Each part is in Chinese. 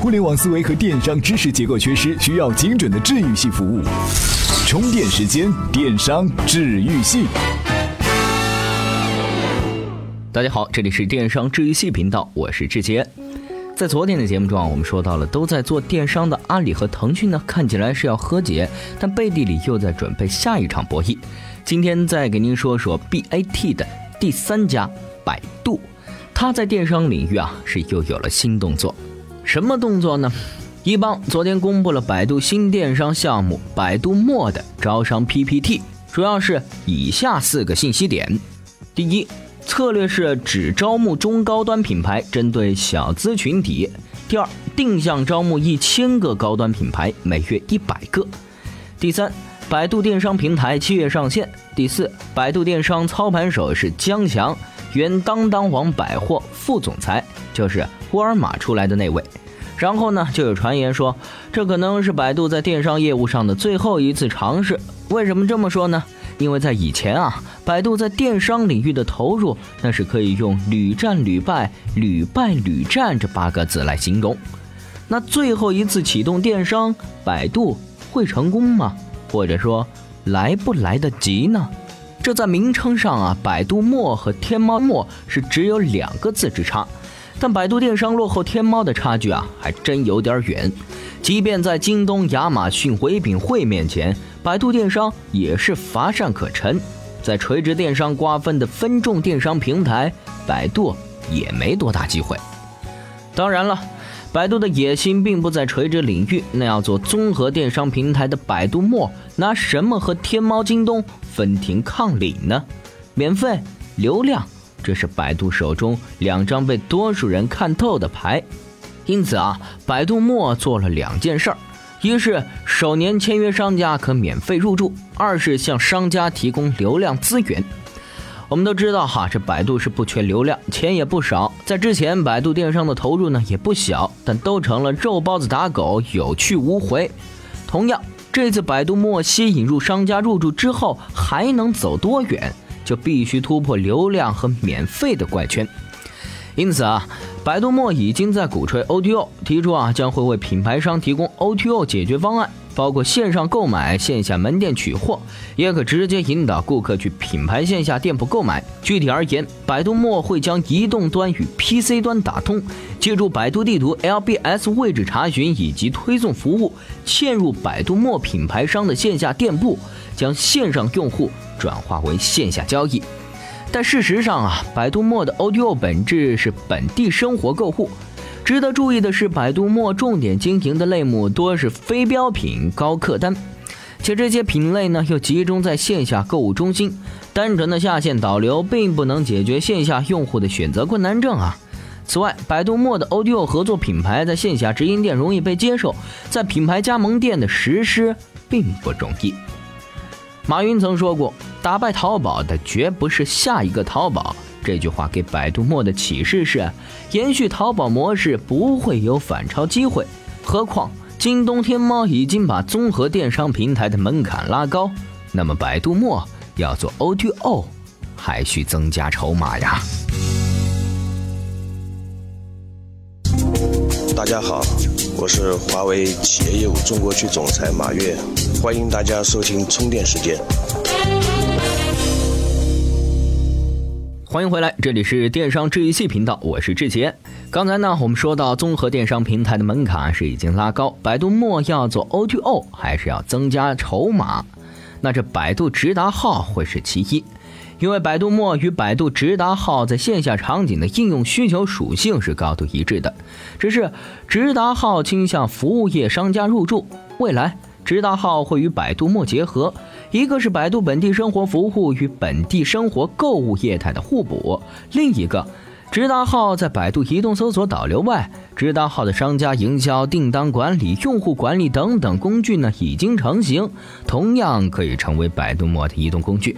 互联网思维和电商知识结构缺失，需要精准的治愈系服务。充电时间，电商治愈系。大家好，这里是电商治愈系频道，我是志杰。在昨天的节目中啊，我们说到了都在做电商的阿里和腾讯呢，看起来是要和解，但背地里又在准备下一场博弈。今天再给您说说 BAT 的第三家百度，它在电商领域啊是又有了新动作。什么动作呢？一邦昨天公布了百度新电商项目百度墨的招商 PPT，主要是以下四个信息点：第一。策略是只招募中高端品牌，针对小资群体。第二，定向招募一千个高端品牌，每月一百个。第三，百度电商平台七月上线。第四，百度电商操盘手是江翔，原当当网百货副总裁，就是沃尔玛出来的那位。然后呢，就有传言说，这可能是百度在电商业务上的最后一次尝试。为什么这么说呢？因为在以前啊，百度在电商领域的投入，那是可以用“屡战屡败，屡败屡战”这八个字来形容。那最后一次启动电商，百度会成功吗？或者说，来不来得及呢？这在名称上啊，百度墨和天猫墨是只有两个字之差，但百度电商落后天猫的差距啊，还真有点远。即便在京东、亚马逊、唯品会面前。百度电商也是乏善可陈，在垂直电商瓜分的分众电商平台，百度也没多大机会。当然了，百度的野心并不在垂直领域，那要做综合电商平台的百度墨，拿什么和天猫、京东分庭抗礼呢？免费流量，这是百度手中两张被多数人看透的牌。因此啊，百度墨做了两件事儿。一是首年签约商家可免费入驻，二是向商家提供流量资源。我们都知道哈，这百度是不缺流量，钱也不少。在之前，百度电商的投入呢也不小，但都成了肉包子打狗，有去无回。同样，这次百度墨吸引入商家入驻之后，还能走多远，就必须突破流量和免费的怪圈。因此啊。百度墨已经在鼓吹 O T O，提出啊将会为品牌商提供 O T O 解决方案，包括线上购买、线下门店取货，也可直接引导顾客去品牌线下店铺购买。具体而言，百度墨会将移动端与 PC 端打通，借助百度地图、LBS 位置查询以及推送服务，嵌入百度墨品牌商的线下店铺，将线上用户转化为线下交易。但事实上啊，百度墨的 O2O 本质是本地生活购物。值得注意的是，百度墨重点经营的类目多是非标品、高客单，且这些品类呢又集中在线下购物中心。单纯的下线导流并不能解决线下用户的选择困难症啊。此外，百度墨的 O2O 合作品牌在线下直营店容易被接受，在品牌加盟店的实施并不容易。马云曾说过。打败淘宝的绝不是下一个淘宝。这句话给百度墨的启示是：延续淘宝模式不会有反超机会。何况京东、天猫已经把综合电商平台的门槛拉高，那么百度墨要做 O2O，还需增加筹码呀。大家好，我是华为企业业务中国区总裁马跃，欢迎大家收听充电时间。欢迎回来，这里是电商治愈系频道，我是志杰。刚才呢，我们说到综合电商平台的门槛是已经拉高，百度墨要做 O2O，还是要增加筹码？那这百度直达号会是其一，因为百度墨与百度直达号在线下场景的应用需求属性是高度一致的，只是直达号倾向服务业商家入驻，未来直达号会与百度墨结合。一个是百度本地生活服务与本地生活购物业态的互补，另一个，直达号在百度移动搜索导流外，直达号的商家营销、订单管理、用户管理等等工具呢已经成型，同样可以成为百度墨的移动工具。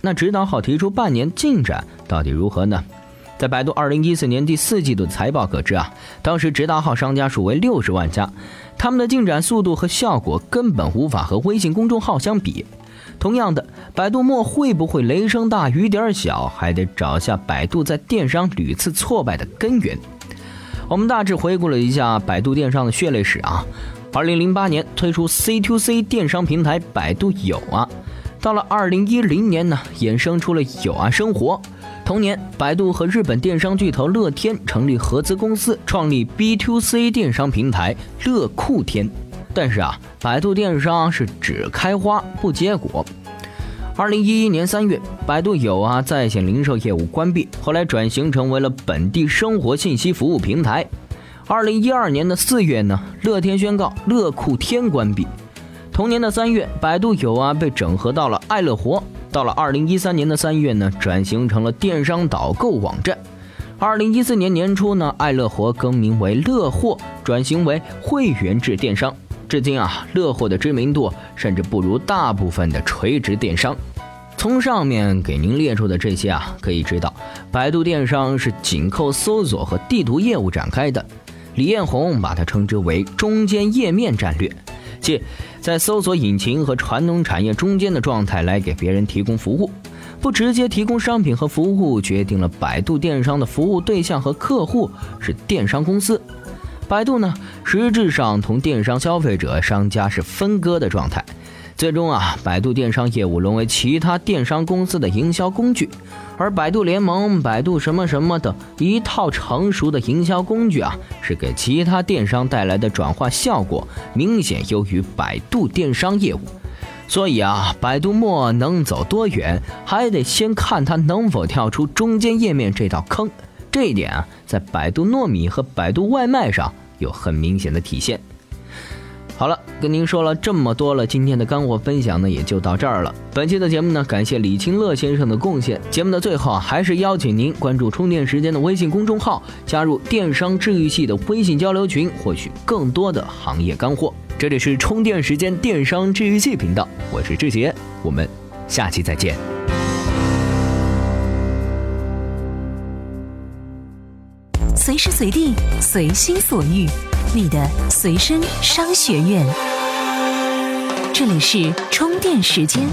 那直达号提出半年进展到底如何呢？在百度二零一四年第四季度财报可知啊，当时直达号商家数为六十万家。他们的进展速度和效果根本无法和微信公众号相比。同样的，百度墨会不会雷声大雨点小，还得找下百度在电商屡次挫败的根源。我们大致回顾了一下百度电商的血泪史啊。二零零八年推出 C to C 电商平台百度有啊，到了二零一零年呢，衍生出了有啊生活。同年，百度和日本电商巨头乐天成立合资公司，创立 B to C 电商平台乐酷天。但是啊，百度电商是只开花不结果。二零一一年三月，百度有啊在线零售业务关闭，后来转型成为了本地生活信息服务平台。二零一二年的四月呢，乐天宣告乐酷天关闭。同年的三月，百度有啊被整合到了爱乐活。到了二零一三年的三月呢，转型成了电商导购网站。二零一四年年初呢，爱乐活更名为乐货，转型为会员制电商。至今啊，乐货的知名度甚至不如大部分的垂直电商。从上面给您列出的这些啊，可以知道，百度电商是紧扣搜索和地图业务展开的。李彦宏把它称之为中间页面战略，即在搜索引擎和传统产业中间的状态来给别人提供服务，不直接提供商品和服务，决定了百度电商的服务对象和客户是电商公司。百度呢，实质上同电商消费者、商家是分割的状态。最终啊，百度电商业务沦为其他电商公司的营销工具，而百度联盟、百度什么什么的一套成熟的营销工具啊，是给其他电商带来的转化效果明显优于百度电商业务。所以啊，百度墨能走多远，还得先看它能否跳出中间页面这道坑。这一点啊，在百度糯米和百度外卖上有很明显的体现。好了，跟您说了这么多了，今天的干货分享呢也就到这儿了。本期的节目呢，感谢李清乐先生的贡献。节目的最后啊，还是邀请您关注充电时间的微信公众号，加入电商治愈系的微信交流群，获取更多的行业干货。这里是充电时间电商治愈系频道，我是志杰，我们下期再见。随时随地，随心所欲，你的随身商学院。这里是充电时间。